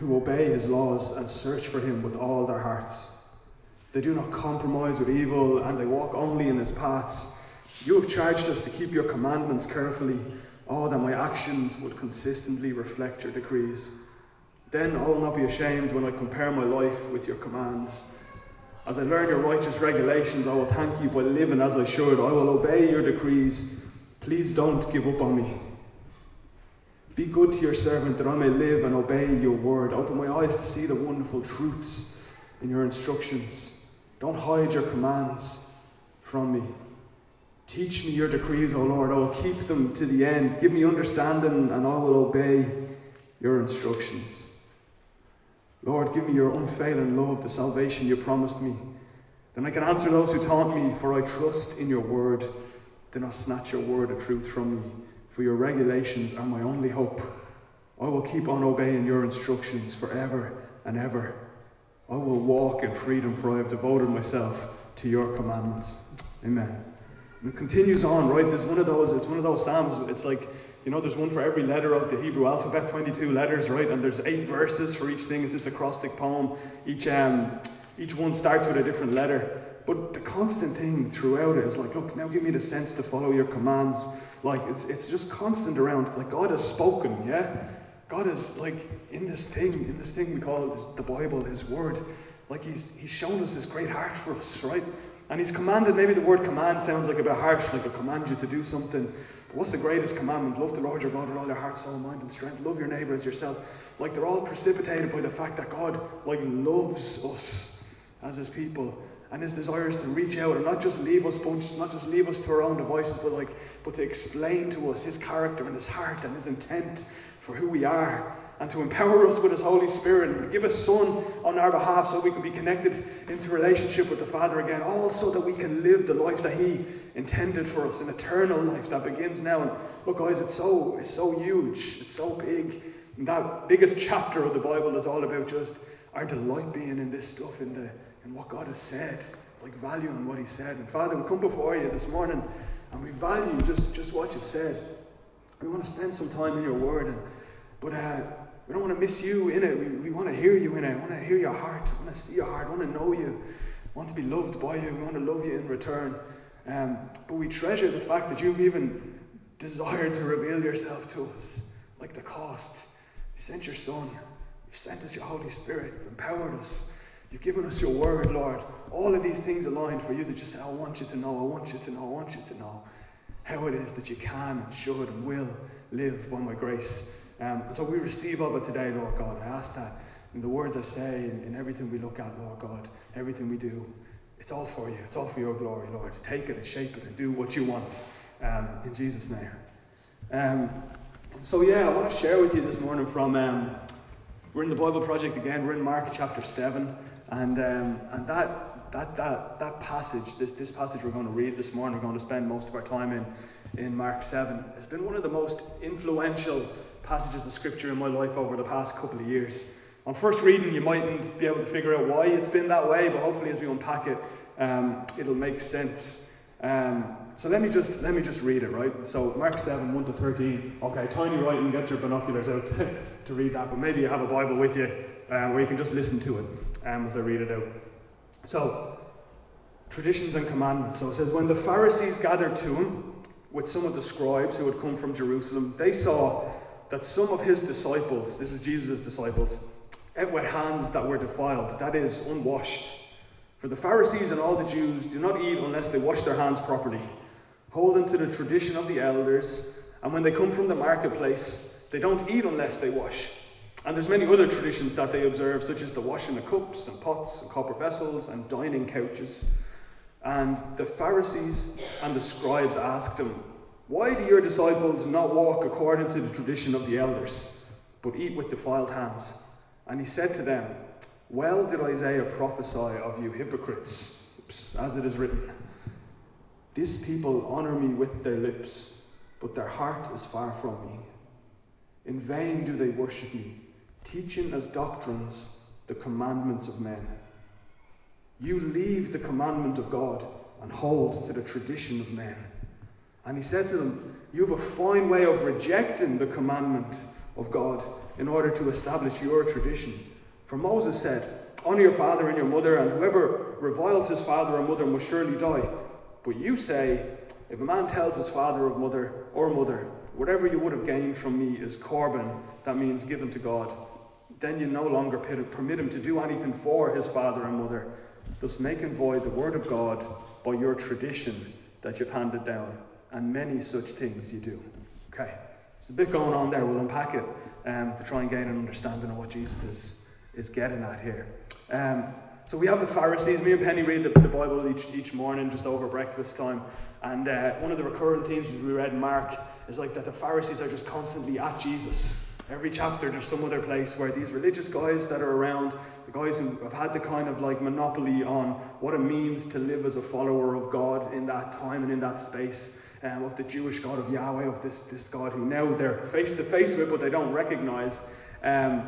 who obey his laws and search for him with all their hearts. They do not compromise with evil, and they walk only in his paths. You have charged us to keep your commandments carefully, oh, that my actions would consistently reflect your decrees. Then I will not be ashamed when I compare my life with your commands. As I learn your righteous regulations, I will thank you by living as I should. I will obey your decrees. Please don't give up on me. Be good to your servant that I may live and obey your word. Open my eyes to see the wonderful truths in your instructions. Don't hide your commands from me. Teach me your decrees, O Lord. I will keep them to the end. Give me understanding, and I will obey your instructions. Lord, give me your unfailing love, the salvation you promised me. Then I can answer those who taunt me, for I trust in your word. Do not snatch your word of truth from me, for your regulations are my only hope. I will keep on obeying your instructions forever and ever. I will walk in freedom, for I have devoted myself to your commandments. Amen. And it continues on, right? There's one of those, it's one of those Psalms, it's like, you know, there's one for every letter of the Hebrew alphabet, 22 letters, right? And there's eight verses for each thing. It's this acrostic poem. Each, um, each one starts with a different letter. But the constant thing throughout it is like, look, now give me the sense to follow your commands. Like, it's, it's just constant around. Like, God has spoken, yeah? God is, like, in this thing, in this thing we call the Bible, His Word. Like, He's, he's shown us His great heart for us, right? And He's commanded, maybe the word command sounds like a bit harsh, like a command you to do something. But what's the greatest commandment? Love the Lord your God with all your heart, soul, mind, and strength. Love your neighbour as yourself. Like, they're all precipitated by the fact that God, like, loves us as His people and his desire is to reach out and not just leave us bunched, not just leave us to our own devices, but like, but to explain to us his character and his heart and his intent for who we are, and to empower us with his Holy Spirit and give his Son on our behalf so we can be connected into relationship with the Father again, all so that we can live the life that he intended for us, an eternal life that begins now. And look, guys, it's so it's so huge, it's so big. And that biggest chapter of the Bible is all about just our delight being in this stuff, in the in what God has said, like valuing what He said. And Father, we come before you this morning and we value just, just what you've said. We want to spend some time in your word, and, but uh, we don't want to miss you in it. We, we want to hear you in it. We want to hear your heart. We want to see your heart. We want to know you. We want to be loved by you. We want to love you in return. Um, but we treasure the fact that you've even desired to reveal yourself to us, like the cost. You sent your Son. You've sent us your Holy Spirit. You've empowered us. You've given us your word, Lord. All of these things aligned for you to just say, I want you to know, I want you to know, I want you to know how it is that you can and should and will live by my grace. Um, so we receive all of it today, Lord God. I ask that in the words I say, in, in everything we look at, Lord God, everything we do, it's all for you. It's all for your glory, Lord. Take it and shape it and do what you want. Um, in Jesus' name. Um, so, yeah, I want to share with you this morning from, um, we're in the Bible Project again. We're in Mark chapter 7. And, um, and that, that, that, that passage, this, this passage we're going to read this morning, we're going to spend most of our time in, in Mark 7, has been one of the most influential passages of Scripture in my life over the past couple of years. On first reading, you mightn't be able to figure out why it's been that way, but hopefully, as we unpack it, um, it'll make sense. Um, so let me just let me just read it, right? So Mark seven one to thirteen. Okay, tiny writing. Get your binoculars out to, to read that, but maybe you have a Bible with you um, where you can just listen to it um, as I read it out. So traditions and commandments. So it says, when the Pharisees gathered to him with some of the scribes who had come from Jerusalem, they saw that some of his disciples, this is Jesus' disciples, ate with hands that were defiled, that is, unwashed. For the Pharisees and all the Jews do not eat unless they wash their hands properly, holding to the tradition of the elders, and when they come from the marketplace, they don't eat unless they wash. And there's many other traditions that they observe, such as the washing of cups and pots and copper vessels and dining couches. And the Pharisees and the scribes asked him, Why do your disciples not walk according to the tradition of the elders, but eat with defiled hands? And he said to them, Well did Isaiah prophesy of you hypocrites, as it is written, This people honour me with their lips, but their heart is far from me. In vain do they worship me teaching as doctrines the commandments of men. You leave the commandment of God and hold to the tradition of men. And he said to them, You have a fine way of rejecting the commandment of God in order to establish your tradition. For Moses said, Honour your father and your mother, and whoever reviles his father or mother must surely die. But you say, If a man tells his father or mother or mother, Whatever you would have gained from me is Corban, that means given to God, then you no longer permit him to do anything for his father and mother, thus making void the word of God by your tradition that you've handed down. And many such things you do. Okay, there's a bit going on there. We'll unpack it um, to try and gain an understanding of what Jesus is, is getting at here. Um, so we have the Pharisees. Me and Penny read the, the Bible each, each morning just over breakfast time. And uh, one of the recurring themes we read in Mark is like that the Pharisees are just constantly at Jesus. Every chapter there's some other place where these religious guys that are around, the guys who have had the kind of like monopoly on what it means to live as a follower of God in that time and in that space, um, of the Jewish God of Yahweh, of this, this God who now they're face to face with but they don't recognize. Um,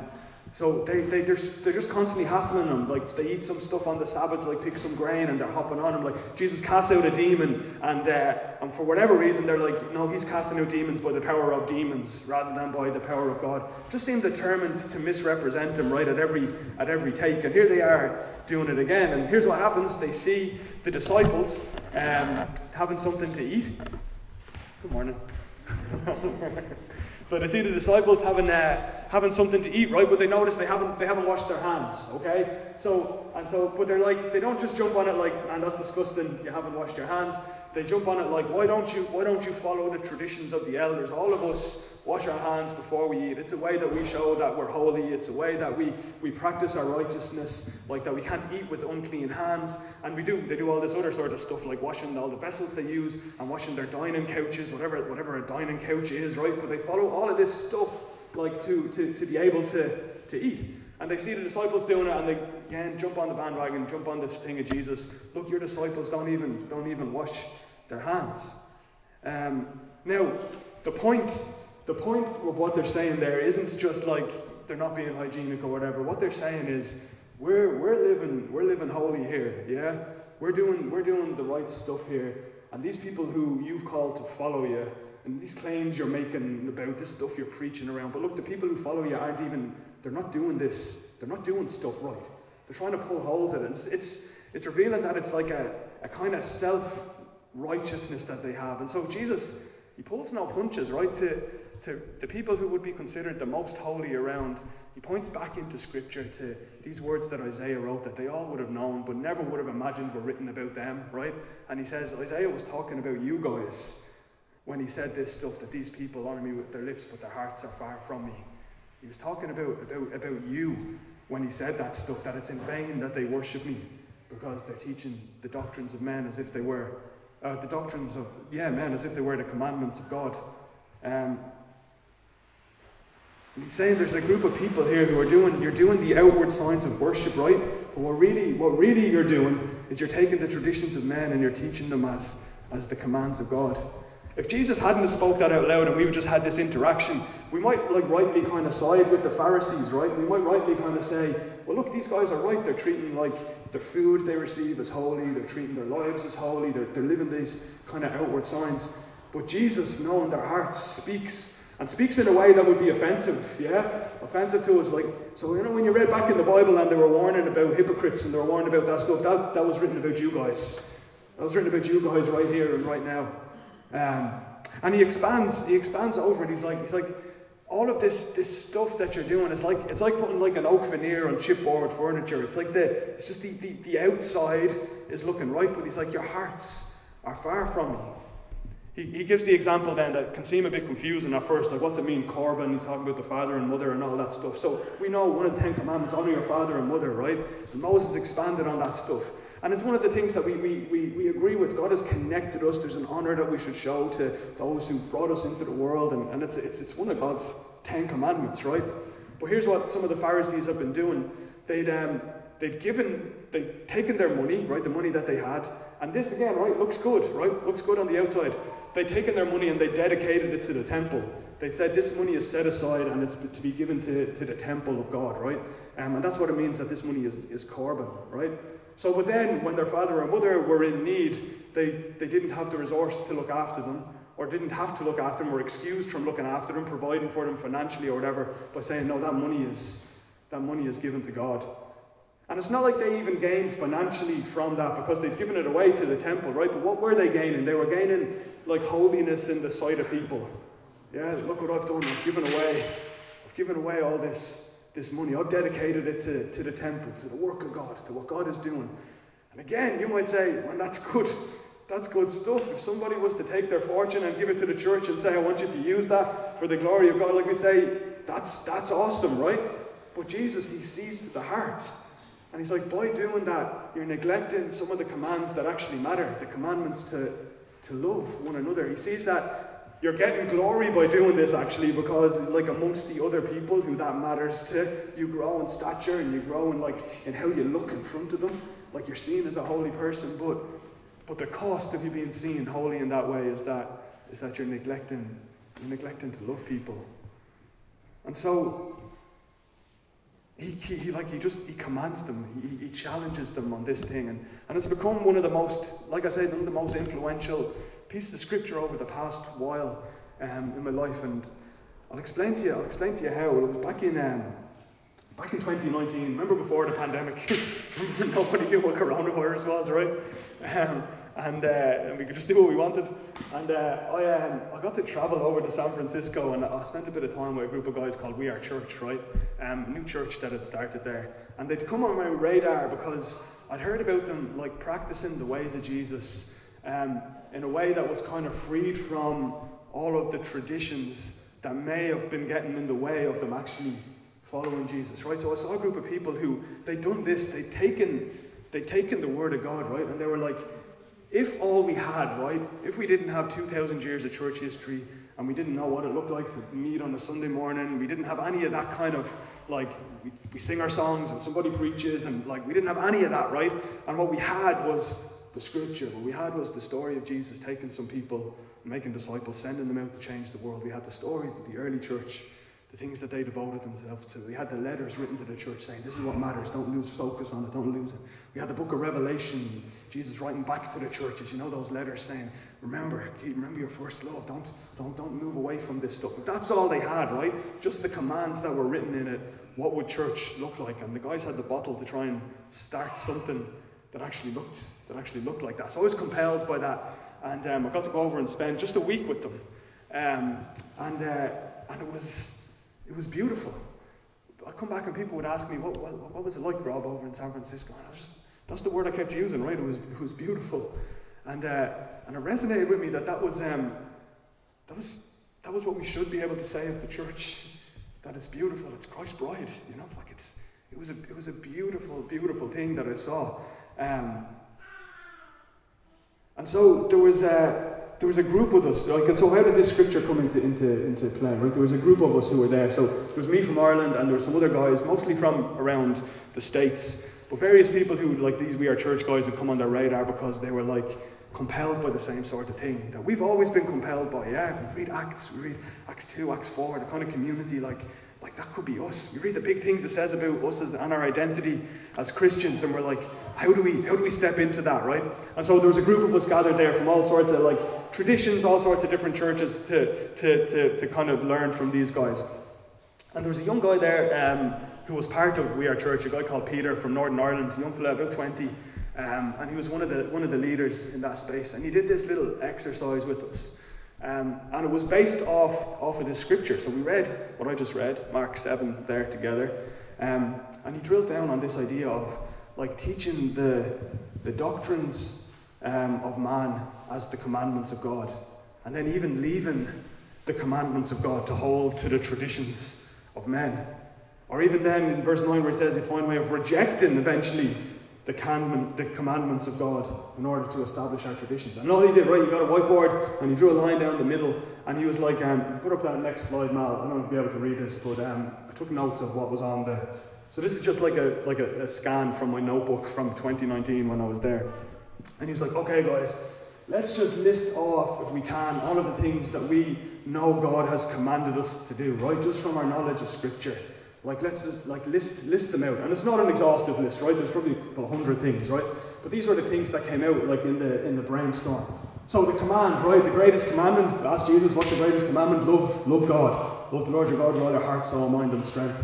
so they, they, they're, they're just constantly hassling him. Like they eat some stuff on the Sabbath, like pick some grain, and they're hopping on him. Like Jesus casts out a demon, and, uh, and for whatever reason, they're like, no, he's casting out demons by the power of demons rather than by the power of God. Just seem determined to misrepresent him right at every, at every take. And here they are doing it again. And here's what happens they see the disciples um, having something to eat. Good morning. So they see the disciples having, uh, having something to eat, right? But they notice they haven't, they haven't washed their hands, okay? So, and so, but they're like, they don't just jump on it like, man, that's disgusting, you haven't washed your hands. They jump on it like, why don't you, why don't you follow the traditions of the elders? All of us wash our hands before we eat. It's a way that we show that we're holy. It's a way that we, we practice our righteousness, like that we can't eat with unclean hands. And we do, they do all this other sort of stuff, like washing all the vessels they use and washing their dining couches, whatever, whatever a dining couch is, right? But they follow all of this stuff, like to, to, to be able to, to eat. And they see the disciples doing it and they again jump on the bandwagon, jump on this thing of Jesus. Look, your disciples don't even, don't even wash their hands. Um, now, the point the point of what they're saying there isn't just like they're not being hygienic or whatever. What they're saying is we're, we're living we're living holy here, yeah? We're doing we're doing the right stuff here. And these people who you've called to follow you, and these claims you're making about this stuff you're preaching around, but look, the people who follow you aren't even they're not doing this. They're not doing stuff right. They're trying to pull holes in it. It's it's, it's revealing that it's like a, a kind of self righteousness that they have. And so Jesus, he pulls no punches, right? To to the people who would be considered the most holy around, he points back into Scripture to these words that Isaiah wrote that they all would have known but never would have imagined were written about them, right? And he says, Isaiah was talking about you guys when he said this stuff that these people honor me with their lips but their hearts are far from me. He was talking about, about, about you when he said that stuff, that it's in vain that they worship me because they're teaching the doctrines of men as if they were, uh, the doctrines of, yeah, man, as if they were the commandments of God. Um, He's saying there's a group of people here who are doing, you're doing the outward signs of worship, right? But what really, what really you're doing is you're taking the traditions of men and you're teaching them as, as the commands of God. If Jesus hadn't spoke that out loud and we just had this interaction, we might like rightly kind of side with the Pharisees, right? We might rightly kind of say, well, look, these guys are right. They're treating like the food they receive is holy. They're treating their lives as holy. They're, they're living these kind of outward signs. But Jesus, knowing their hearts, speaks and speaks in a way that would be offensive, yeah? Offensive to us. Like, so, you know, when you read back in the Bible and they were warning about hypocrites and they were warning about that stuff, that, that was written about you guys. That was written about you guys right here and right now. Um, and he expands, he expands over it. He's like, he's like, all of this, this stuff that you're doing is like, it's like putting like an oak veneer on chipboard furniture. It's like the, it's just the, the, the outside is looking right, but he's like, your hearts are far from me. He, he gives the example then that can seem a bit confusing at first, like what's it mean, Corban? He's talking about the father and mother and all that stuff. So we know one of the Ten Commandments, honor your father and mother, right? And Moses expanded on that stuff. And it's one of the things that we, we, we, we agree with. God has connected us. There's an honour that we should show to those who brought us into the world. And, and it's, it's, it's one of God's Ten Commandments, right? But here's what some of the Pharisees have been doing. They'd, um, they'd given, they'd taken their money, right, the money that they had. And this again, right, looks good, right? Looks good on the outside. They'd taken their money and they dedicated it to the temple. They said this money is set aside and it's to be given to, to the temple of God, right? Um, and that's what it means that this money is, is Corban, right? So, but then when their father or mother were in need, they, they didn't have the resource to look after them. or didn't have to look after them, or excused from looking after them, providing for them financially or whatever, by saying, no, that money is, that money is given to God. And it's not like they even gained financially from that because they'd given it away to the temple, right? But what were they gaining? They were gaining like holiness in the sight of people. Yeah, look what I've done. I've given away. I've given away all this, this money. I've dedicated it to, to the temple, to the work of God, to what God is doing. And again, you might say, well, that's good. That's good stuff. If somebody was to take their fortune and give it to the church and say, I want you to use that for the glory of God, like we say, that's, that's awesome, right? But Jesus, He sees the heart. And he's like, by doing that, you're neglecting some of the commands that actually matter, the commandments to, to love one another. He sees that you're getting glory by doing this actually because like amongst the other people who that matters to, you grow in stature and you grow in like in how you look in front of them. Like you're seen as a holy person, but but the cost of you being seen holy in that way is that is that you're neglecting you're neglecting to love people. And so he, he, he, like he just he commands them he, he challenges them on this thing and, and it's become one of the most like i said one of the most influential pieces of scripture over the past while um, in my life and i'll explain to you i'll explain to you how it was back in um, back in 2019 remember before the pandemic nobody knew what coronavirus was right um, and, uh, and we could just do what we wanted. And uh, I, um, I got to travel over to San Francisco, and I spent a bit of time with a group of guys called We Are Church, right? Um, a new church that had started there. And they'd come on my radar because I'd heard about them like practicing the ways of Jesus um, in a way that was kind of freed from all of the traditions that may have been getting in the way of them actually following Jesus, right? So I saw a group of people who they'd done this, they'd taken, they'd taken the word of God, right? And they were like, if all we had, right, if we didn't have 2,000 years of church history and we didn't know what it looked like to meet on a Sunday morning, we didn't have any of that kind of, like, we, we sing our songs and somebody preaches and, like, we didn't have any of that, right? And what we had was the scripture. What we had was the story of Jesus taking some people, making disciples, sending them out to change the world. We had the stories of the early church the things that they devoted themselves to. We had the letters written to the church saying, This is what matters, don't lose focus on it, don't lose it. We had the book of Revelation, Jesus writing back to the churches, you know, those letters saying, Remember, remember your first love, don't, don't, don't move away from this stuff. But that's all they had, right? Just the commands that were written in it. What would church look like? And the guys had the bottle to try and start something that actually looked that actually looked like that. So I was compelled by that. And um, I got to go over and spend just a week with them. Um, and, uh, and it was it was beautiful. I'd come back and people would ask me, what, what, what was it like, Rob, over in San Francisco? And I was just, that's the word I kept using, right? It was, it was beautiful. And, uh, and it resonated with me that that was, um, that, was, that was what we should be able to say of the church. That it's beautiful. It's Christ's bride, you know? Like it's, it, was a, it was a beautiful, beautiful thing that I saw. Um, and so there was, uh, there was a group of us, like, and so how did this scripture come into, into, into play, right? There was a group of us who were there. So there was me from Ireland, and there were some other guys, mostly from around the States, but various people who, like these We Are Church guys, would come on their radar because they were like compelled by the same sort of thing that we've always been compelled by. Yeah, we read Acts, we read Acts 2, Acts 4, the kind of community like like that could be us. You read the big things it says about us as, and our identity as Christians, and we're like, how do we how do we step into that, right? And so there was a group of us gathered there from all sorts of like traditions, all sorts of different churches to to to, to kind of learn from these guys. And there was a young guy there um, who was part of We Are Church, a guy called Peter from Northern Ireland, young fellow about 20, um, and he was one of the one of the leaders in that space. And he did this little exercise with us. Um, and it was based off, off of the scripture. So we read what I just read, Mark 7, there together. Um, and he drilled down on this idea of like teaching the, the doctrines um, of man as the commandments of God. And then even leaving the commandments of God to hold to the traditions of men. Or even then in verse 9 where he says you find a way of rejecting eventually the, command, the commandments of God in order to establish our traditions. And all he did, right, he got a whiteboard and he drew a line down the middle and he was like, um, put up that next slide, Mal. I don't know if you'll be able to read this, but um, I took notes of what was on the. So this is just like a like a, a scan from my notebook from 2019 when I was there. And he was like, okay, guys, let's just list off, if we can, all of the things that we know God has commanded us to do, right? Just from our knowledge of Scripture. Like let's just like list list them out. And it's not an exhaustive list, right? There's probably a hundred things, right? But these were the things that came out like in the in the brainstorm. So the command, right? The greatest commandment, ask Jesus, what's the greatest commandment? Love, love God. Love the Lord your God with all your heart, soul, mind, and strength.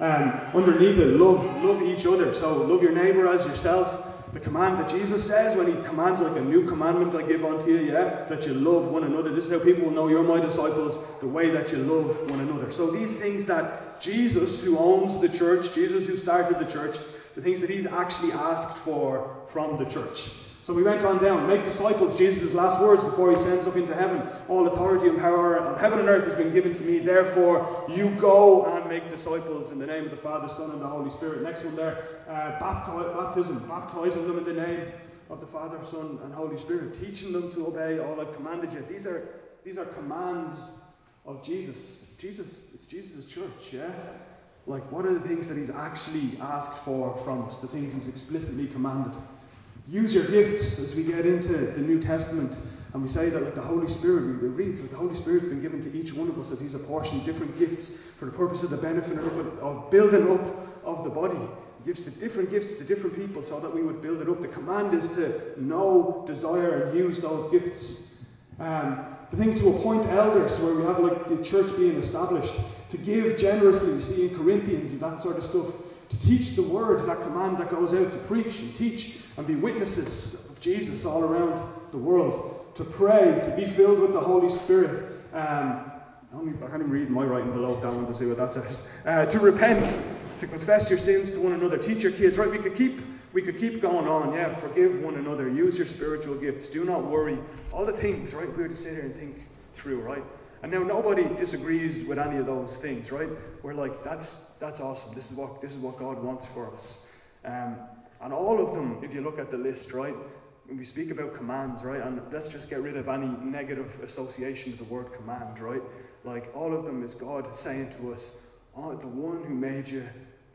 Um, underneath it, love, love each other. So love your neighbour as yourself. The command that Jesus says when he commands like a new commandment I give unto you, yeah, that you love one another. This is how people will know you're my disciples, the way that you love one another. So these things that Jesus, who owns the church, Jesus who started the church, the things that he's actually asked for from the church. So we went on down. Make disciples, Jesus' last words before he sends up into heaven. All authority and power of heaven and earth has been given to me. Therefore, you go and make disciples in the name of the Father, Son, and the Holy Spirit. Next one there, uh, bapti- baptism. Baptizing them in the name of the Father, Son, and Holy Spirit. Teaching them to obey all I've commanded you. These are, these are commands of Jesus. Jesus, it's Jesus' church, yeah? Like, what are the things that he's actually asked for from us? The things he's explicitly commanded. Use your gifts as we get into the New Testament and we say that like the Holy Spirit, we read that the Holy Spirit's been given to each one of us as He's apportioned different gifts for the purpose of the benefit of, building up of the body. He gives the different gifts to different people so that we would build it up. The command is to know, desire, and use those gifts. Um, the thing to appoint elders, where we have like the church being established, to give generously, You see in Corinthians and that sort of stuff to teach the word, that command that goes out to preach and teach and be witnesses of Jesus all around the world, to pray, to be filled with the Holy Spirit. Um, I, can't even read my writing below down to see what that says. Uh, to repent, to confess your sins to one another, teach your kids. Right, we could keep we could keep going on. Yeah, forgive one another, use your spiritual gifts, do not worry. All the things, right? We to sit here and think through, right? And now nobody disagrees with any of those things, right? We're like, that's that's awesome. This is what this is what God wants for us. Um, and all of them, if you look at the list, right? We speak about commands, right? And let's just get rid of any negative association with the word command, right? Like all of them is God saying to us, Oh, the one who made you,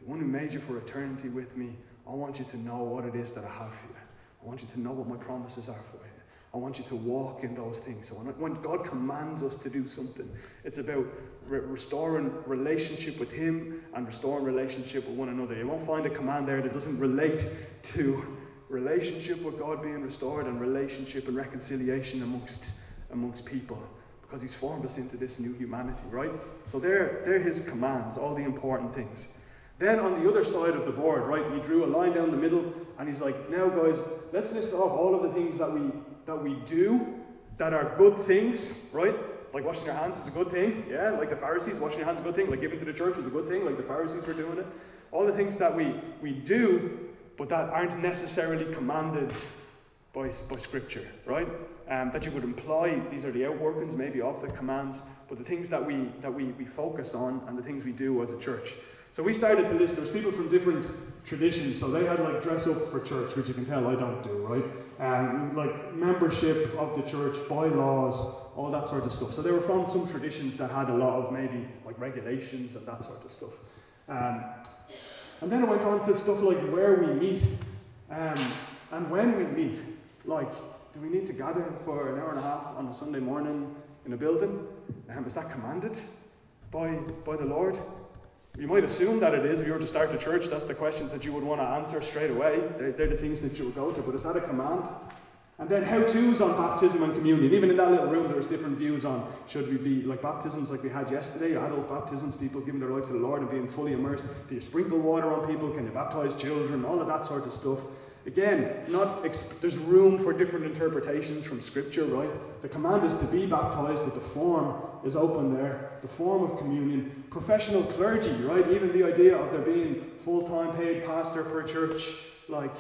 the one who made you for eternity with me, I want you to know what it is that I have for you. I want you to know what my promises are for you. I want you to walk in those things. So when God commands us to do something, it's about re- restoring relationship with Him and restoring relationship with one another. You won't find a command there that doesn't relate to relationship with God being restored and relationship and reconciliation amongst amongst people because He's formed us into this new humanity, right? So they're, they're His commands, all the important things. Then on the other side of the board, right, he drew a line down the middle and he's like, now guys, let's list off all of the things that we that we do that are good things, right? Like washing your hands is a good thing, yeah. Like the Pharisees, washing your hands is a good thing. Like giving to the church is a good thing. Like the Pharisees were doing it. All the things that we we do, but that aren't necessarily commanded by, by Scripture, right? Um, that you would imply these are the outworkings maybe of the commands, but the things that we that we, we focus on and the things we do as a church. So we started to list. There was people from different traditions, so they had like dress up for church, which you can tell I don't do, right? And like membership of the church, bylaws, all that sort of stuff. So they were from some traditions that had a lot of maybe like regulations and that sort of stuff. Um, and then it went on to stuff like where we meet um, and when we meet. Like, do we need to gather for an hour and a half on a Sunday morning in a building? Um, is that commanded by by the Lord? You might assume that it is. If you were to start a church, that's the questions that you would want to answer straight away. They're, they're the things that you would go to. But is that a command? And then how to's on baptism and communion. Even in that little room, there was different views on should we be like baptisms like we had yesterday, adult baptisms, people giving their life to the Lord and being fully immersed. Do you sprinkle water on people? Can you baptize children? All of that sort of stuff. Again, not exp- there's room for different interpretations from Scripture, right? The command is to be baptized, but the form is open there. The form of communion. Professional clergy, right? Even the idea of there being full-time paid pastor per church, like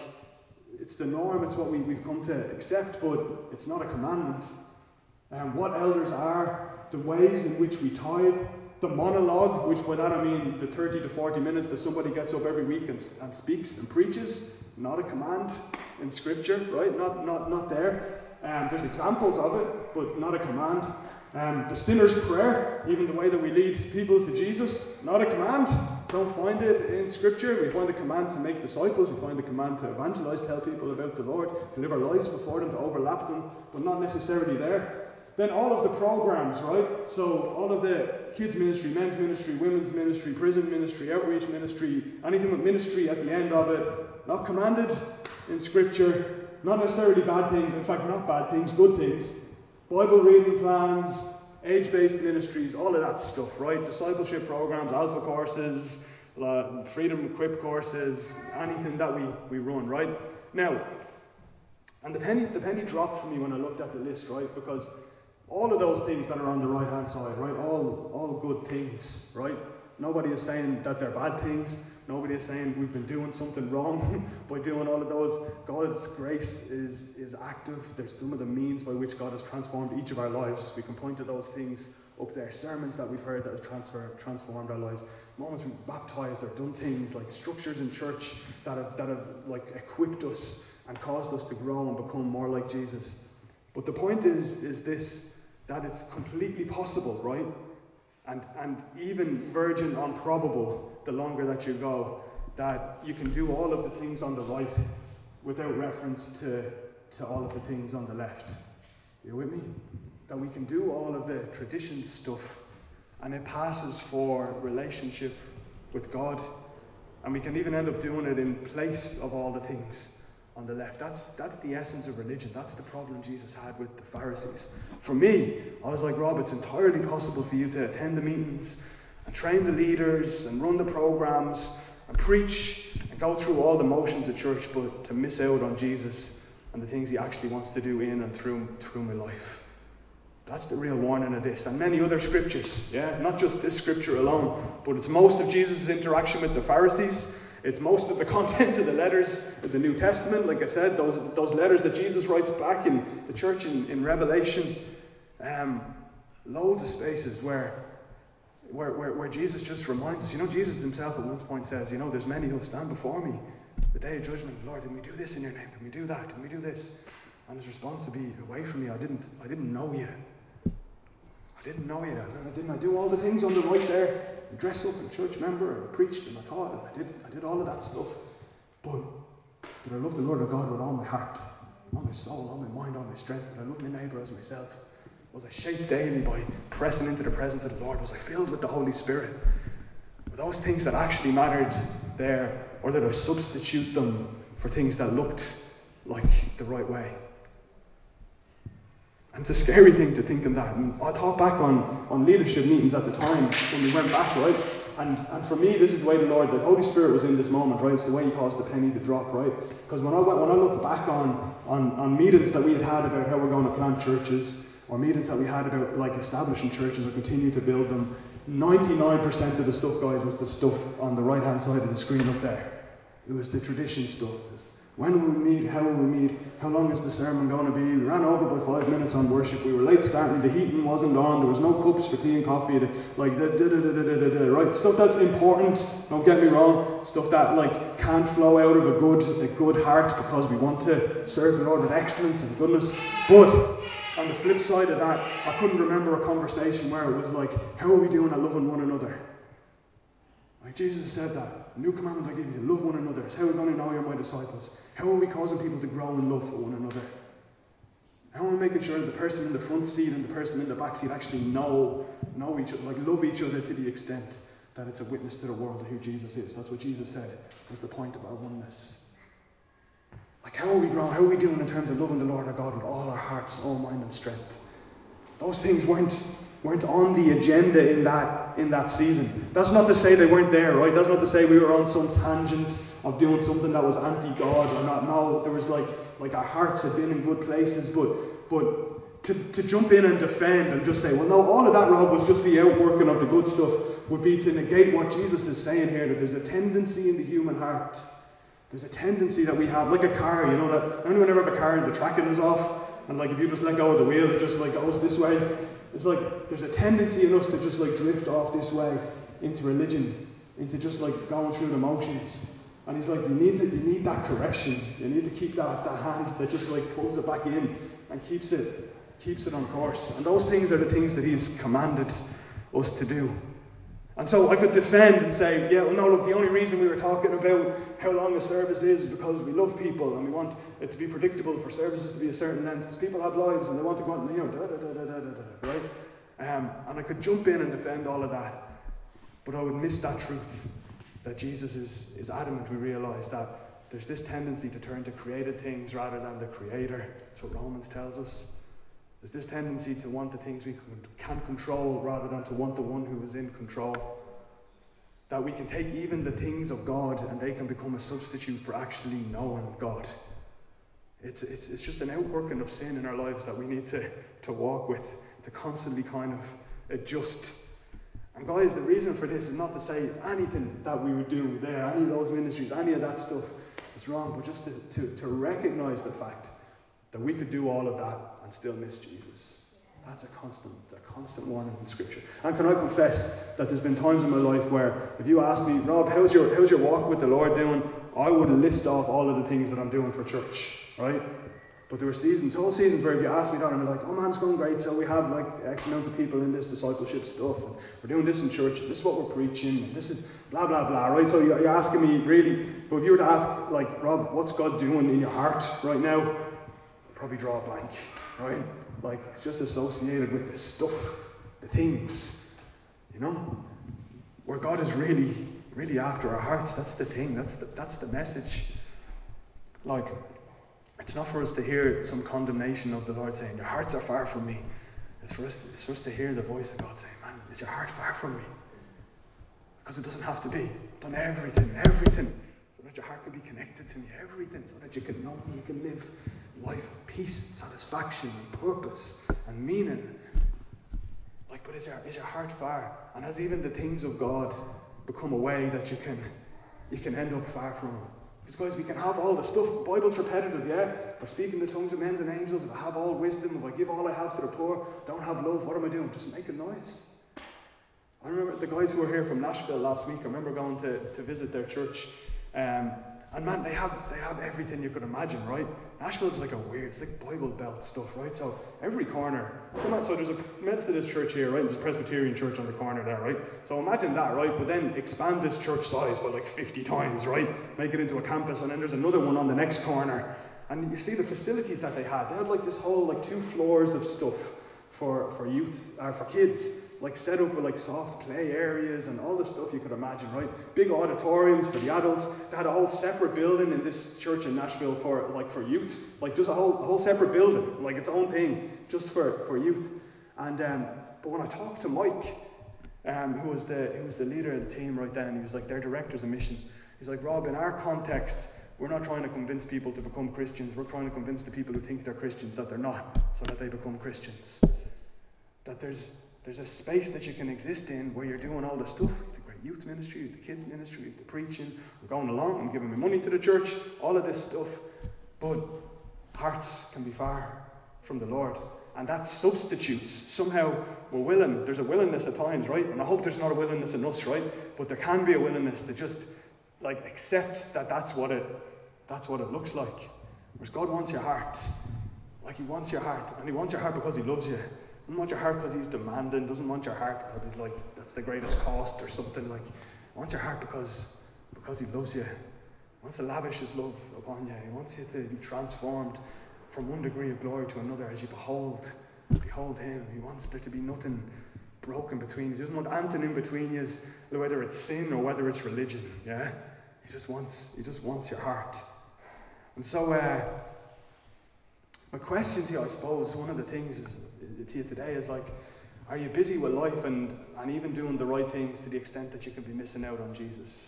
it's the norm. It's what we, we've come to accept, but it's not a commandment. And what elders are, the ways in which we tithe, the monologue, which by that I mean the 30 to 40 minutes that somebody gets up every week and, and speaks and preaches, not a command in Scripture, right? Not, not, not there. Um, there's examples of it, but not a command. Um, the sinner's prayer, even the way that we lead people to Jesus, not a command. Don't find it in Scripture. We find a command to make disciples. We find a command to evangelize, tell people about the Lord, to live our lives before them, to overlap them, but not necessarily there. Then all of the programs, right? So all of the kids ministry, men's ministry, women's ministry, prison ministry, outreach ministry, anything with ministry at the end of it, not commanded in Scripture, not necessarily bad things, in fact, not bad things, good things. Bible reading plans, age based ministries, all of that stuff, right? Discipleship programs, alpha courses, freedom equip courses, anything that we, we run, right? Now, and the penny, the penny dropped for me when I looked at the list, right? Because all of those things that are on the right hand side, right? All, all good things, right? Nobody is saying that they're bad things. Nobody is saying we've been doing something wrong by doing all of those. God's grace is, is active. There's some of the means by which God has transformed each of our lives. We can point to those things up there. Sermons that we've heard that have transfer, transformed our lives. Moments we've baptized or done things like structures in church that have, that have like equipped us and caused us to grow and become more like Jesus. But the point is, is this that it's completely possible, right? And, and even verging on probable, the longer that you go, that you can do all of the things on the right without reference to, to all of the things on the left. You with me? That we can do all of the tradition stuff and it passes for relationship with God. And we can even end up doing it in place of all the things on the left. That's, that's the essence of religion. That's the problem Jesus had with the Pharisees. For me, I was like, Rob, it's entirely possible for you to attend the meetings and train the leaders and run the programs and preach and go through all the motions of church, but to miss out on Jesus and the things he actually wants to do in and through, through my life. That's the real warning of this, and many other scriptures. Yeah, not just this scripture alone, but it's most of Jesus' interaction with the Pharisees it's most of the content of the letters of the New Testament. Like I said, those, those letters that Jesus writes back in the church in, in Revelation. Um, loads of spaces where, where, where, where Jesus just reminds us. You know, Jesus himself at one point says, You know, there's many who'll stand before me the day of judgment. Lord, did we do this in your name? Did we do that? Did we do this? And his response would be, Away from me, I didn't, I didn't know you. I didn't know you. I didn't I do all the things on the right there? dress up and church member and I preached and I taught and I did, I did all of that stuff. But did I love the Lord of God with all my heart, all my soul, all my mind, all my strength? Did I love my neighbour as myself? Was I shaped daily by pressing into the presence of the Lord? Was I filled with the Holy Spirit? Were those things that actually mattered there, or did I substitute them for things that looked like the right way? And it's a scary thing to think of that. And I thought back on, on leadership meetings at the time when we went back, right? And, and for me, this is the way the Lord, the Holy Spirit was in this moment, right? It's the way He caused the penny to drop, right? Because when I, when I look back on, on, on meetings that we had had about how we're going to plant churches, or meetings that we had about like establishing churches or continue to build them, 99% of the stuff, guys, was the stuff on the right hand side of the screen up there. It was the tradition stuff. When will we meet? How will we meet? How long is the sermon going to be? We ran over by five minutes on worship. We were late starting. The heating wasn't on. There was no cups for tea and coffee. Like, da, da, da, da, da, da, da, right? Stuff that's important. Don't get me wrong. Stuff that like can't flow out of a good, a good heart because we want to serve the Lord with excellence and goodness. But on the flip side of that, I couldn't remember a conversation where it was like, how are we doing at loving one another? Like Jesus said that. New commandment I give you, love one another. It's how we're going to know you're my disciples. How are we causing people to grow in love for one another? How are we making sure that the person in the front seat and the person in the back seat actually know, know each other, like love each other to the extent that it's a witness to the world of who Jesus is? That's what Jesus said was the point of our oneness. Like how are we growing? How are we doing in terms of loving the Lord our God with all our hearts, all mind, and strength? Those things weren't weren't on the agenda in that in that season. That's not to say they weren't there, right? That's not to say we were on some tangent of doing something that was anti-God or not. No, there was like like our hearts had been in good places, but but to, to jump in and defend and just say, well, no, all of that, Rob, was just the outworking of the good stuff, would be to negate what Jesus is saying here that there's a tendency in the human heart. There's a tendency that we have, like a car, you know, that anyone ever have a car and the tracking is off, and like if you just let go of the wheel, it just like goes this way. It's like there's a tendency in us to just like drift off this way into religion, into just like going through the motions. And he's like, you need to, you need that correction. You need to keep that, that hand that just like pulls it back in and keeps it keeps it on course. And those things are the things that he's commanded us to do. And so I could defend and say, yeah, well, no, look, the only reason we were talking about how long a service is is because we love people and we want it to be predictable for services to be a certain length because people have lives and they want to go on, you know, da da da da da, da right? Um, and I could jump in and defend all of that, but I would miss that truth that Jesus is, is adamant we realize that there's this tendency to turn to created things rather than the Creator. That's what Romans tells us. There's this tendency to want the things we can't control rather than to want the one who is in control. That we can take even the things of God and they can become a substitute for actually knowing God. It's, it's, it's just an outworking of sin in our lives that we need to, to walk with, to constantly kind of adjust. And guys, the reason for this is not to say anything that we would do there, any of those ministries, any of that stuff is wrong, but just to, to, to recognize the fact that we could do all of that and still miss Jesus. That's a constant, a constant warning in Scripture. And can I confess that there's been times in my life where if you ask me, Rob, how's your, how's your walk with the Lord doing? I would list off all of the things that I'm doing for church, right? But there were seasons, whole seasons where if you ask me that, I'm like, oh man, it's going great. So we have like X amount of people in this discipleship stuff. And we're doing this in church. This is what we're preaching. And this is blah, blah, blah, right? So you're asking me really, but if you were to ask, like, Rob, what's God doing in your heart right now? I'd probably draw a blank, right? Like it's just associated with the stuff, the things, you know? Where God is really, really after our hearts. That's the thing. That's the, that's the message. Like, it's not for us to hear some condemnation of the Lord saying, Your hearts are far from me. It's for us, it's for us to hear the voice of God saying, Man, is your heart far from me? Because it doesn't have to be. I've done everything, everything, so that your heart can be connected to me, everything, so that you can know me, you can live life of peace, satisfaction, and purpose, and meaning. Like, but is your, is your heart far? And has even the things of God become a way that you can, you can end up far from Him? Because, guys, we can have all the stuff. The Bible's repetitive, yeah? If I speak in the tongues of men and angels, if I have all wisdom, if I give all I have to the poor, don't have love, what am I doing? Just making noise. I remember the guys who were here from Nashville last week, I remember going to, to visit their church. Um, and man, they have they have everything you could imagine, right? Nashville's like a weird, it's like Bible Belt stuff, right? So every corner. So there's a Methodist church here, right? There's a Presbyterian church on the corner there, right? So imagine that, right? But then expand this church size by like 50 times, right? Make it into a campus, and then there's another one on the next corner. And you see the facilities that they had. They had like this whole like two floors of stuff for for youth, or uh, for kids like set up with like soft play areas and all the stuff you could imagine, right? Big auditoriums for the adults. They had a whole separate building in this church in Nashville for like for youth, like just a whole a whole separate building, like its own thing, just for, for youth. And um, but when I talked to Mike, um, who was the who was the leader of the team right then, he was like their director's of mission. He's like, Rob, in our context, we're not trying to convince people to become Christians. We're trying to convince the people who think they're Christians that they're not, so that they become Christians. That there's there's a space that you can exist in where you're doing all the stuff the great youth ministry, the kids ministry, the preaching. We're going along, I'm giving my money to the church, all of this stuff. But hearts can be far from the Lord. And that substitutes. Somehow we're willing, there's a willingness at times, right? And I hope there's not a willingness in us, right? But there can be a willingness to just like accept that that's what it that's what it looks like. Whereas God wants your heart. Like He wants your heart. And He wants your heart because He loves you. Doesn't want your heart because he's demanding. Doesn't want your heart because he's like that's the greatest cost or something like. Wants your heart because because he loves you. He wants to lavish his love upon you. He wants you to be transformed from one degree of glory to another as you behold behold him. He wants there to be nothing broken between you. He doesn't want anything in between you, whether it's sin or whether it's religion. Yeah, he just wants he just wants your heart. And so. Uh, my question to you, I suppose, one of the things is, to you today is like, are you busy with life and, and even doing the right things to the extent that you could be missing out on Jesus?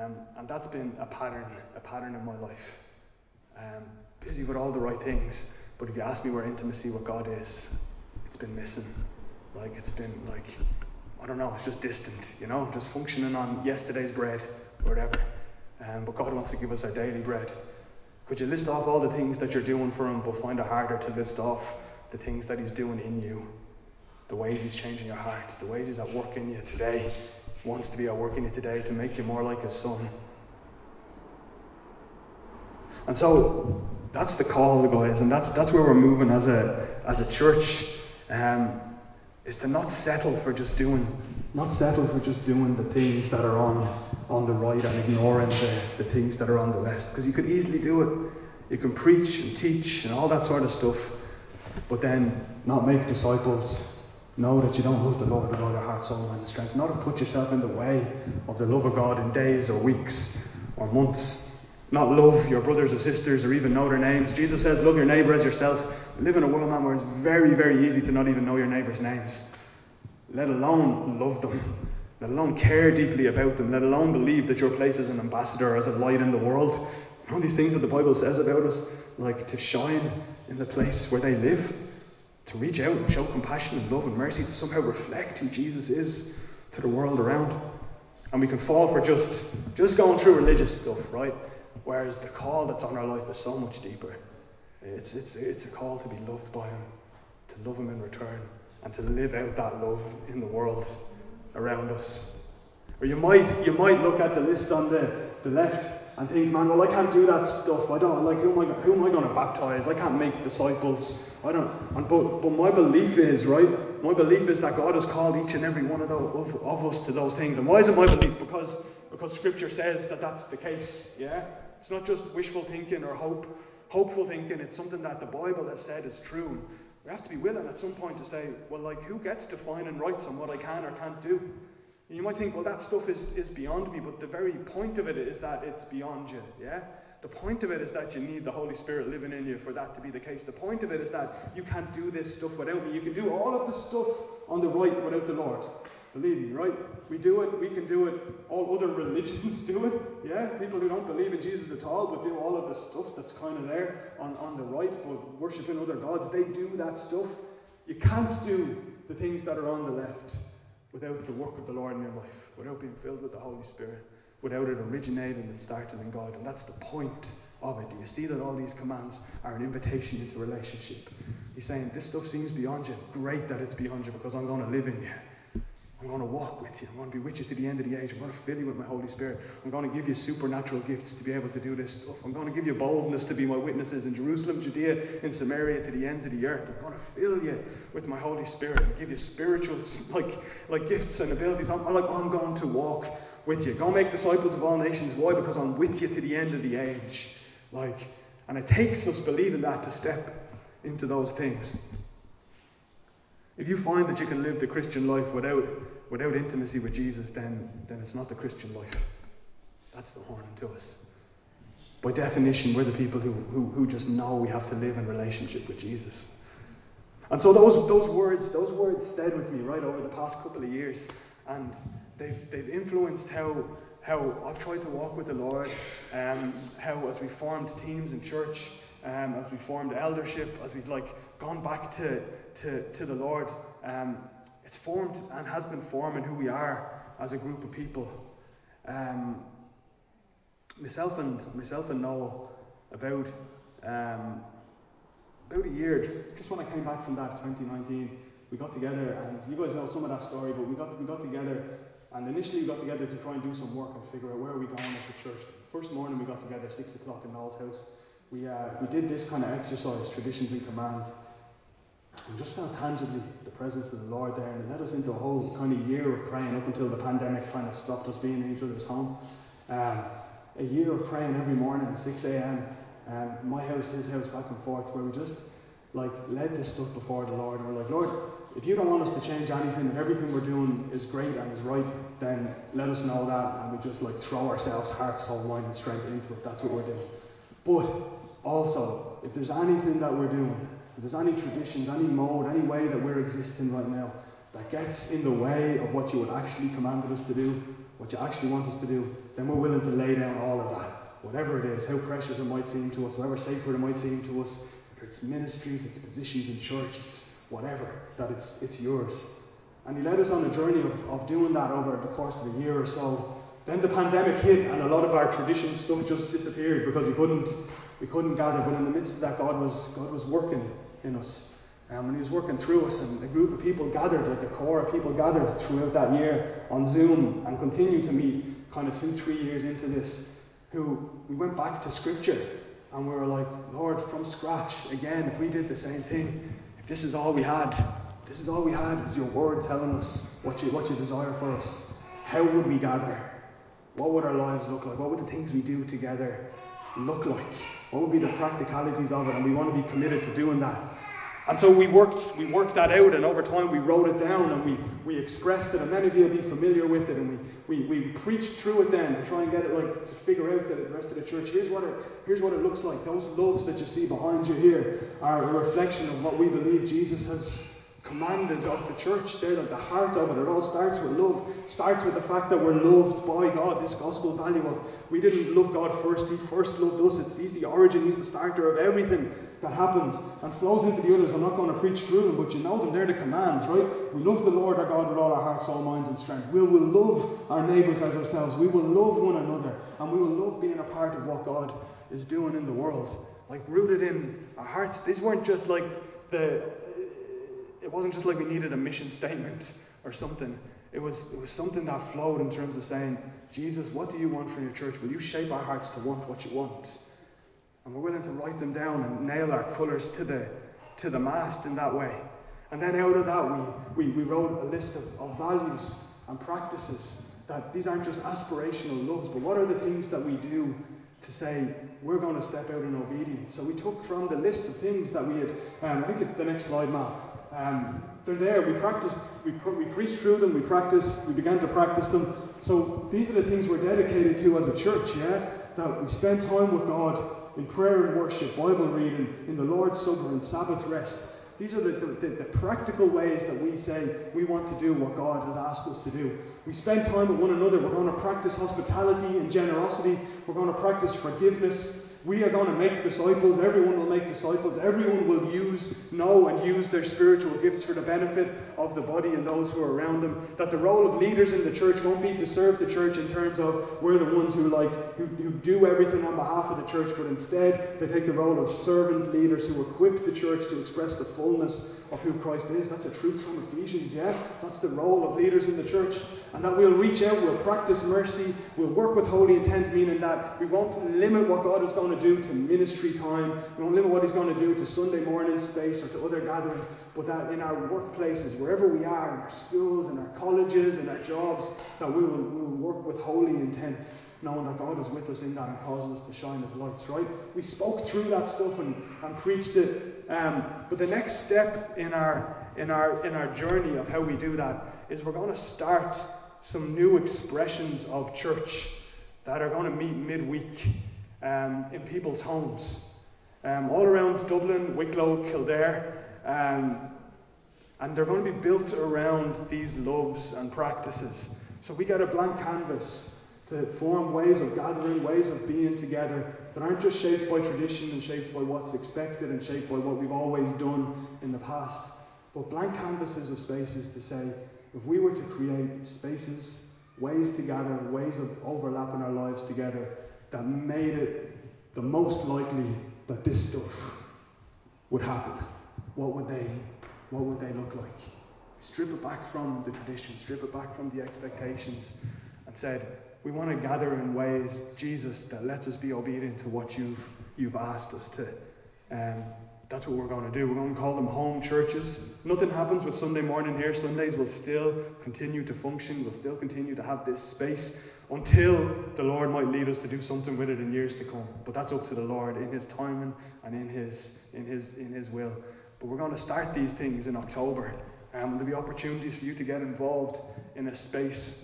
Um, and that's been a pattern, a pattern in my life. Um, busy with all the right things, but if you ask me where intimacy with God is, it's been missing. Like it's been like, I don't know, it's just distant, you know, just functioning on yesterday's bread or whatever. Um, but God wants to give us our daily bread. Could you list off all the things that you're doing for Him, but find it harder to list off the things that He's doing in you? The ways He's changing your heart, the ways He's at work in you today, wants to be at work in you today to make you more like His Son. And so that's the call, guys, and that's that's where we're moving as a as a church, um, is to not settle for just doing Not settle for just doing the things that are on, on the right and ignoring the, the things that are on the left. Because you could easily do it. You can preach and teach and all that sort of stuff, but then not make disciples. Know that you don't love the Lord with all your heart, soul, and strength. Not to put yourself in the way of the love of God in days or weeks or months. Not love your brothers or sisters or even know their names. Jesus says, Love your neighbour as yourself. We live in a world, now where it's very, very easy to not even know your neighbour's names let alone love them, let alone care deeply about them, let alone believe that your place as an ambassador, as a light in the world. All these things that the Bible says about us, like to shine in the place where they live, to reach out and show compassion and love and mercy, to somehow reflect who Jesus is to the world around. And we can fall for just, just going through religious stuff, right? Whereas the call that's on our life is so much deeper. It's, it's, it's a call to be loved by Him, to love Him in return and to live out that love in the world around us. Or you might, you might look at the list on the, the left and think, man, well, I can't do that stuff. I don't, like, who am I, who am I going to baptize? I can't make disciples. I don't, and, but, but my belief is, right, my belief is that God has called each and every one of, those, of, of us to those things. And why is it my belief? Because, because Scripture says that that's the case, yeah? It's not just wishful thinking or hope, hopeful thinking. It's something that the Bible has said is true. We have to be willing at some point to say, well, like, who gets to fine and rights on what I can or can't do? And you might think, well, that stuff is, is beyond me, but the very point of it is that it's beyond you, yeah? The point of it is that you need the Holy Spirit living in you for that to be the case. The point of it is that you can't do this stuff without me. You can do all of the stuff on the right without the Lord. Believe me, right? We do it, we can do it. All other religions do it. Yeah? People who don't believe in Jesus at all but do all of the stuff that's kind of there on, on the right, but worshipping other gods, they do that stuff. You can't do the things that are on the left without the work of the Lord in your life, without being filled with the Holy Spirit, without it originating and starting in God. And that's the point of it. Do you see that all these commands are an invitation into relationship? He's saying, This stuff seems beyond you. Great that it's beyond you because I'm going to live in you. I'm going to walk with you. I'm going to be with you to the end of the age. I'm going to fill you with my Holy Spirit. I'm going to give you supernatural gifts to be able to do this stuff. I'm going to give you boldness to be my witnesses in Jerusalem, Judea, in Samaria, to the ends of the earth. I'm going to fill you with my Holy Spirit and give you spiritual like, like gifts and abilities. I'm, like, I'm going to walk with you. Go make disciples of all nations. Why? Because I'm with you to the end of the age. Like, and it takes us believing that to step into those things. If you find that you can live the Christian life without, without intimacy with Jesus, then, then it's not the Christian life. That's the warning to us. By definition, we're the people who, who, who just know we have to live in relationship with Jesus. And so those, those words, those words stayed with me right over the past couple of years. And they've, they've influenced how, how I've tried to walk with the Lord, um, how as we formed teams in church, um, as we formed eldership, as we've like gone back to, to, to the Lord, um, it's formed and has been forming who we are as a group of people. Um, myself and myself and Noel, about um, about a year, just, just when I came back from that 2019, we got together, and you guys know some of that story, but we got we got together, and initially we got together to try and do some work and figure out where are we going as a church. First morning we got together six o'clock in Noel's house. We uh, we did this kind of exercise, traditions and commands. We just felt tangibly the presence of the Lord there, and it led us into a whole kind of year of praying up until the pandemic kind of stopped us being in each other's home. Um, a year of praying every morning at 6 a.m. Um, my house, his house, back and forth, where we just like led this stuff before the Lord, and we're like, Lord, if you don't want us to change anything, if everything we're doing is great and is right, then let us know that, and we just like throw ourselves, heart, soul, mind, and strength into it. That's what we're doing. But also, if there's anything that we're doing if there's any traditions, any mode, any way that we're existing right now that gets in the way of what you would actually commanded us to do, what you actually want us to do, then we're willing to lay down all of that. Whatever it is, how precious it might seem to us, however sacred it might seem to us, it's ministries, it's positions in church, it's whatever, that it's, it's yours. And he led us on a journey of, of doing that over the course of a year or so. Then the pandemic hit, and a lot of our tradition stuff just disappeared because we couldn't, we couldn't gather. But in the midst of that, God was, God was working in us. Um, and he was working through us, and a group of people gathered, like a core of people gathered throughout that year on Zoom and continue to meet kind of two, three years into this, who we went back to Scripture and we were like, Lord, from scratch, again, if we did the same thing, if this is all we had, this is all we had is your word telling us what you, what you desire for us. How would we gather? What would our lives look like? What would the things we do together look like? What would be the practicalities of it? And we want to be committed to doing that. And so we worked, we worked that out, and over time we wrote it down and we, we expressed it, and many of you will be familiar with it, and we, we, we preached through it then to try and get it like to figure out that the rest of the church. Here's what it here's what it looks like. Those loaves that you see behind you here are a reflection of what we believe Jesus has commanded of the church. They're like the heart of it. It all starts with love. Starts with the fact that we're loved by God. This gospel value of we didn't love God first. He first loved us. It's, he's the origin. He's the starter of everything that happens and flows into the others. I'm not going to preach through them, but you know them. They're the commands, right? We love the Lord our God with all our heart, soul, minds, and strength. We will love our neighbours as ourselves. We will love one another, and we will love being a part of what God is doing in the world. Like rooted in our hearts. These weren't just like the it wasn't just like we needed a mission statement or something. It was, it was something that flowed in terms of saying, Jesus, what do you want from your church? Will you shape our hearts to want what you want? And we're willing to write them down and nail our colours to the, to the mast in that way. And then out of that, we, we, we wrote a list of, of values and practices that these aren't just aspirational loves, but what are the things that we do to say we're going to step out in obedience? So we took from the list of things that we had, um, I think it's the next slide, Matt. Um, they're there. We practiced, we, pr- we preached through them, we practiced, we began to practice them. So these are the things we're dedicated to as a church, yeah? That we spend time with God in prayer and worship, Bible reading, in the Lord's Supper and Sabbath rest. These are the, the, the, practical ways that we say we want to do what God has asked us to do. We spend time with one another. We're going to practice hospitality and generosity. We're going to practice forgiveness. We are going to make disciples. Everyone will make disciples. Everyone will use, know, and use their spiritual gifts for the benefit of the body and those who are around them. That the role of leaders in the church won't be to serve the church in terms of we're the ones who like who, who do everything on behalf of the church, but instead they take the role of servant leaders who equip the church to express the fullness of who Christ is. That's a truth from Ephesians, yeah? That's the role of leaders in the church. And that we'll reach out, we'll practice mercy, we'll work with holy intent, meaning that we won't limit what God is going to do to ministry time, we won't limit what He's going to do to Sunday morning space or to other gatherings, but that in our workplaces, wherever we are, in our schools, in our colleges, in our jobs, that we will, we will work with holy intent knowing that God is with us in that and causes us to shine as lights, right? We spoke through that stuff and, and preached it. Um, but the next step in our, in, our, in our journey of how we do that is we're going to start some new expressions of church that are going to meet midweek um, in people's homes. Um, all around Dublin, Wicklow, Kildare. Um, and they're going to be built around these loves and practices. So we get a blank canvas to form ways of gathering, ways of being together that aren't just shaped by tradition and shaped by what's expected and shaped by what we've always done in the past, but blank canvases of spaces to say, if we were to create spaces, ways to gather, ways of overlapping our lives together that made it the most likely that this stuff would happen, what would they, what would they look like? Strip it back from the tradition, strip it back from the expectations, and said, we want to gather in ways, Jesus, that lets us be obedient to what you've, you've asked us to. Um, that's what we're going to do. We're going to call them home churches. Nothing happens with Sunday morning here. Sundays will still continue to function. We'll still continue to have this space until the Lord might lead us to do something with it in years to come. But that's up to the Lord in His timing and in His in His in His will. But we're going to start these things in October. And there'll be opportunities for you to get involved in a space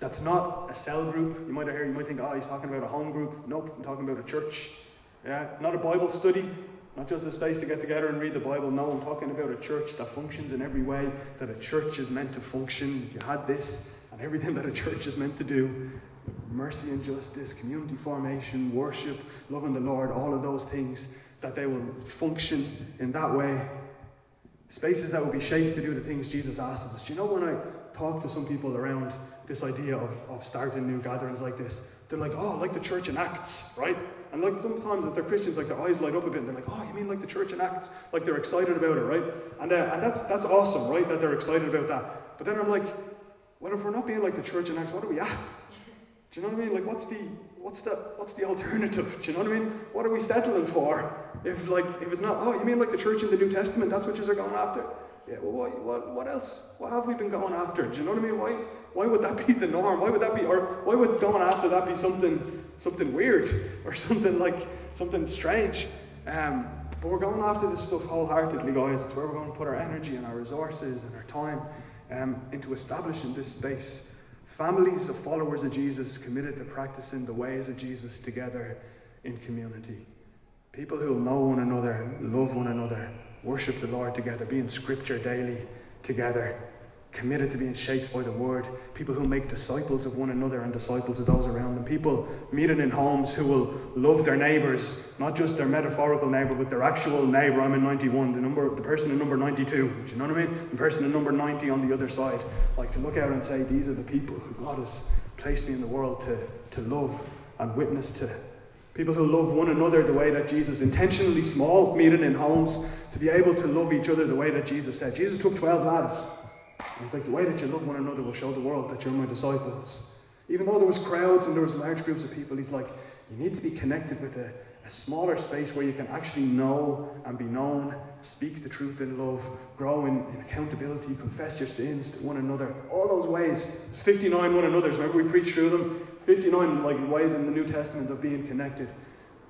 that's not a cell group. You might hear, you might think, oh, he's talking about a home group. Nope, I'm talking about a church. Yeah, not a Bible study, not just a space to get together and read the Bible. No, I'm talking about a church that functions in every way that a church is meant to function. You had this and everything that a church is meant to do mercy and justice, community formation, worship, loving the Lord, all of those things, that they will function in that way. Spaces that will be shaped to do the things Jesus asked of us. Do you know when I talk to some people around this idea of, of starting new gatherings like this. They're like, oh, like the church in Acts, right? And like sometimes if they're Christians, like their eyes light up a bit, and they're like, oh, you mean like the church in Acts? Like they're excited about it, right? And, uh, and that's, that's awesome, right, that they're excited about that. But then I'm like, well, if we're not being like the church in Acts, what are we at? Do you know what I mean? Like, what's the what's the what's the alternative? Do you know what I mean? What are we settling for? If like if it's not, oh, you mean like the church in the New Testament? That's what you're going after. Yeah, well, what, what, what else? What have we been going after? Do you know what I mean? Why, why would that be the norm? Why would that be, or why would going after that be something, something weird or something like something strange? Um, but we're going after this stuff wholeheartedly, guys. It's where we're going to put our energy and our resources and our time um, into establishing this space. Families of followers of Jesus committed to practicing the ways of Jesus together in community. People who know one another, love one another, worship the Lord together, be in Scripture daily together, committed to being shaped by the Word. People who make disciples of one another and disciples of those around them. People meeting in homes who will love their neighbours, not just their metaphorical neighbour, but their actual neighbour. I'm in 91, the number, the person in number 92. Do you know what I mean? The person in number 90 on the other side. Like to look out and say, these are the people who God has placed me in the world to, to love and witness to. People who love one another the way that Jesus intentionally small, meeting in homes, to be able to love each other the way that Jesus said. Jesus took 12 lads. He's like, the way that you love one another will show the world that you're my disciples. Even though there was crowds and there was large groups of people, he's like, you need to be connected with a, a smaller space where you can actually know and be known, speak the truth in love, grow in, in accountability, confess your sins to one another. All those ways. There's 59 one another's. Remember we preached through them? 59 like ways in the New Testament of being connected.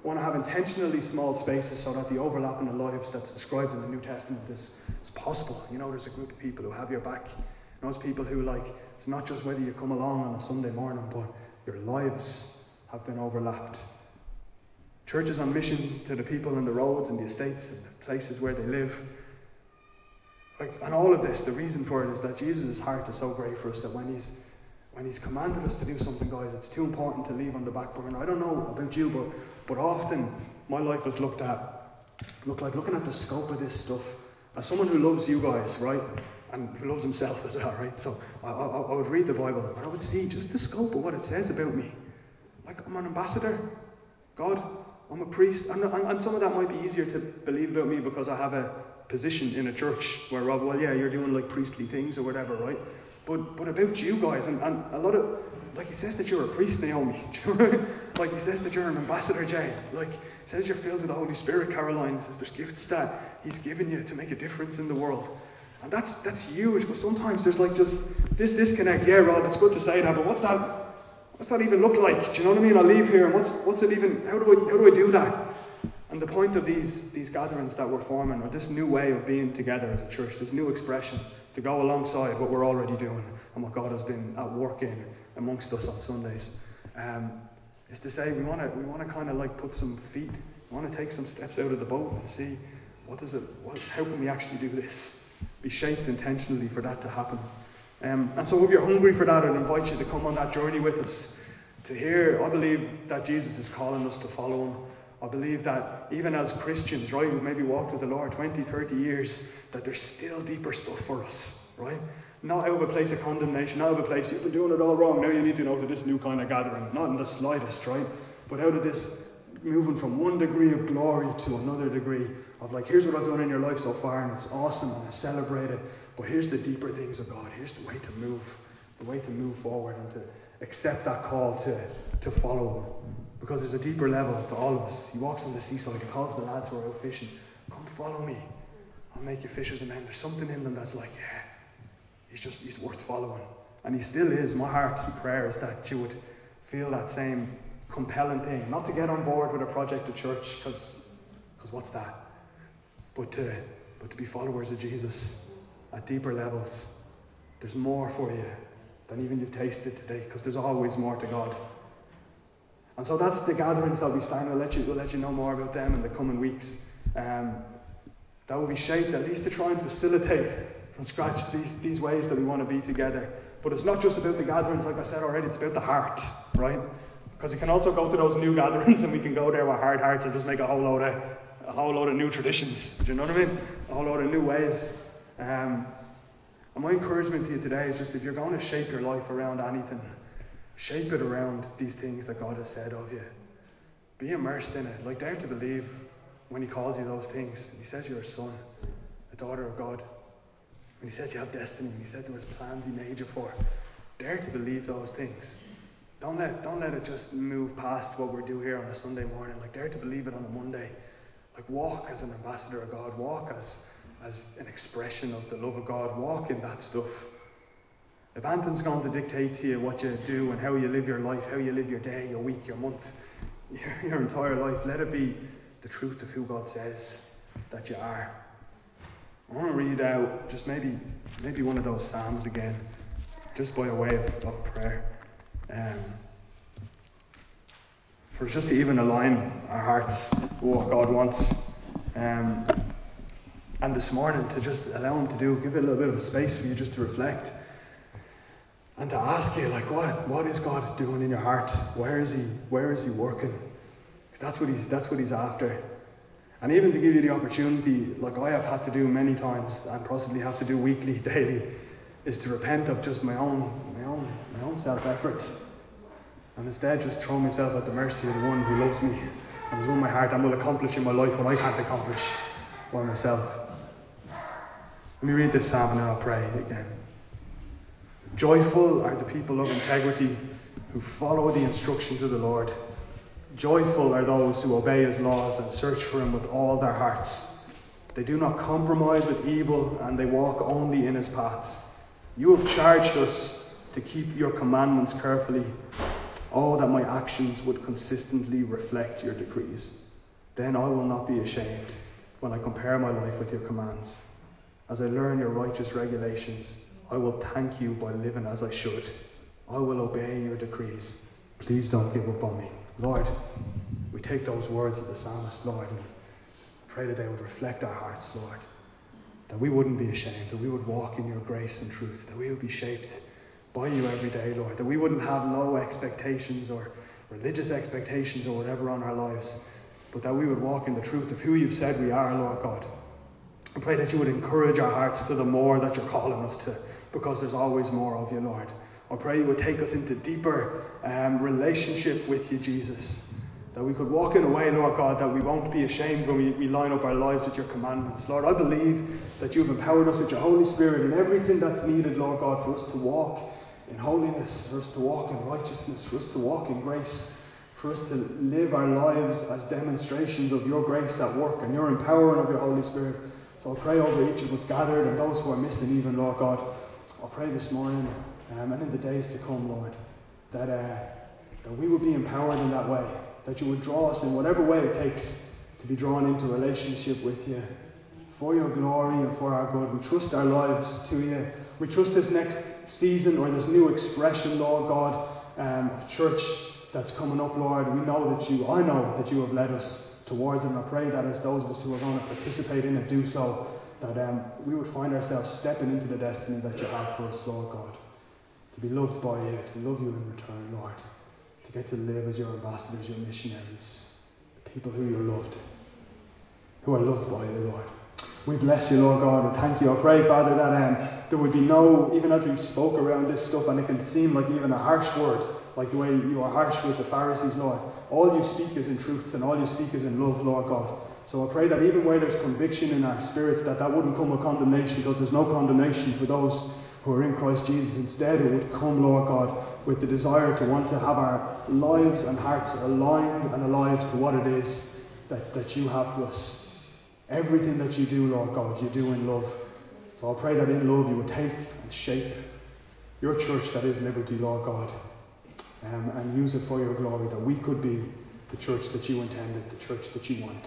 want to have intentionally small spaces so that the overlap in the lives that's described in the New Testament is, is possible. You know, there's a group of people who have your back. And those people who like it's not just whether you come along on a Sunday morning, but your lives have been overlapped. Churches on mission to the people in the roads and the estates and the places where they live. Like, and all of this, the reason for it is that Jesus' heart is so great for us that when he's when he's commanded us to do something, guys, it's too important to leave on the back burner. I don't know about you, but but often my life has looked at look like looking at the scope of this stuff. As someone who loves you guys, right, and who loves himself as well, right? So I, I, I would read the Bible and I would see just the scope of what it says about me. Like I'm an ambassador, God, I'm a priest, and, and some of that might be easier to believe about me because I have a position in a church where, well, yeah, you're doing like priestly things or whatever, right? But, but about you guys, and, and a lot of, like he says that you're a priest, Naomi. like he says that you're an ambassador, Jay. Like says you're filled with the Holy Spirit, Caroline. Says there's gifts that he's given you to make a difference in the world. And that's, that's huge, but sometimes there's like just this disconnect. Yeah, Rob, it's good to say that, but what's that, what's that even look like? Do you know what I mean? I leave here, and what's, what's it even, how do, I, how do I do that? And the point of these, these gatherings that we're forming, or this new way of being together as a church, this new expression, to go alongside what we're already doing and what God has been at work in amongst us on Sundays, um, is to say we want to we want to kind of like put some feet, we want to take some steps out of the boat and see what does it, what, how can we actually do this? Be shaped intentionally for that to happen. Um, and so if you're hungry for that, I'd invite you to come on that journey with us. To hear, I believe that Jesus is calling us to follow him. I believe that even as Christians, right, who've maybe walked with the Lord 20, 30 years, that there's still deeper stuff for us, right? Not out of a place of condemnation, out of a place, you've been doing it all wrong, now you need to know to this new kind of gathering. Not in the slightest, right? But out of this moving from one degree of glory to another degree of like, here's what I've done in your life so far, and it's awesome, and I celebrate it. But here's the deeper things of God. Here's the way to move, the way to move forward and to accept that call to, to follow Him. Because there's a deeper level to all of us. He walks on the seaside, he calls the lads who are out fishing, Come follow me. I'll make you fishers of men. There's something in them that's like, yeah, he's just he's worth following. And he still is. My heart's prayer is that you would feel that same compelling thing. Not to get on board with a project of church, because what's that? But to, but to be followers of Jesus at deeper levels. There's more for you than even you've tasted today, because there's always more to God. And so that's the gatherings that we stand. We'll let you, we'll let you know more about them in the coming weeks. Um, that will be shaped at least to try and facilitate from scratch these, these ways that we want to be together. But it's not just about the gatherings, like I said already, it's about the heart, right? Because you can also go to those new gatherings and we can go there with hard hearts and just make a whole load of a whole load of new traditions. Do you know what I mean? A whole load of new ways. Um, and my encouragement to you today is just if you're going to shape your life around anything, shape it around these things that God has said of you. Be immersed in it. Like, dare to believe when He calls you those things. He says you're a son, a daughter of God. When He says you have destiny, He said there was plans He made you for. Dare to believe those things. Don't let, don't let it just move past what we do here on a Sunday morning. Like, dare to believe it on a Monday. Like, walk as an ambassador of God. Walk as, as an expression of the love of God. Walk in that stuff. If anything's going to dictate to you what you do and how you live your life, how you live your day, your week, your month, your, your entire life, let it be the truth of who God says that you are. I want to read out just maybe maybe one of those psalms again, just by way of, of prayer. Um, for just to even align our hearts with what God wants. Um, and this morning to just allow Him to do, give it a little bit of space for you just to reflect and to ask you, like, what, what is God doing in your heart? Where is He, where is He working? Because that's what He's, that's what He's after. And even to give you the opportunity, like I have had to do many times, and possibly have to do weekly, daily, is to repent of just my own, my own, my own self-effort, and instead just throw myself at the mercy of the one who loves me and has won my heart and will accomplish in my life what I can't accomplish by myself. Let me read this psalm and then I'll pray again. Joyful are the people of integrity who follow the instructions of the Lord. Joyful are those who obey his laws and search for him with all their hearts. They do not compromise with evil and they walk only in his paths. You have charged us to keep your commandments carefully. Oh, that my actions would consistently reflect your decrees. Then I will not be ashamed when I compare my life with your commands. As I learn your righteous regulations, I will thank you by living as I should. I will obey your decrees. Please don't give up on me. Lord, we take those words of the psalmist, Lord, and pray that they would reflect our hearts, Lord. That we wouldn't be ashamed, that we would walk in your grace and truth, that we would be shaped by you every day, Lord. That we wouldn't have low expectations or religious expectations or whatever on our lives, but that we would walk in the truth of who you've said we are, Lord God. I pray that you would encourage our hearts to the more that you're calling us to, because there's always more of you, Lord. I pray you would take us into deeper um, relationship with you, Jesus. That we could walk in a way, Lord God, that we won't be ashamed when we, we line up our lives with your commandments. Lord, I believe that you've empowered us with your Holy Spirit and everything that's needed, Lord God, for us to walk in holiness, for us to walk in righteousness, for us to walk in grace, for us to live our lives as demonstrations of your grace at work and your empowering of your Holy Spirit. So I pray over each of us gathered and those who are missing, even, Lord God. I pray this morning um, and in the days to come, Lord, that, uh, that we would be empowered in that way, that you would draw us in whatever way it takes to be drawn into relationship with you for your glory and for our good. We trust our lives to you. We trust this next season or this new expression, Lord God, um, of church that's coming up, Lord. We know that you, I know that you have led us towards it. And I pray that as those of us who are going to participate in it do so, that um, we would find ourselves stepping into the destiny that you have for us, Lord God. To be loved by you, to love you in return, Lord. To get to live as your ambassadors, your missionaries, the people who you're loved, who are loved by you, Lord. We bless you, Lord God, and thank you. I pray, Father, that um, there would be no, even as we spoke around this stuff, and it can seem like even a harsh word, like the way you are harsh with the Pharisees, Lord. All you speak is in truth, and all you speak is in love, Lord God. So I pray that even where there's conviction in our spirits, that that wouldn't come with condemnation, because there's no condemnation for those who are in Christ Jesus. Instead, it would come, Lord God, with the desire to want to have our lives and hearts aligned and alive to what it is that, that you have for us. Everything that you do, Lord God, you do in love. So I pray that in love you would take and shape your church that is liberty, Lord God, um, and use it for your glory, that we could be the church that you intended, the church that you want.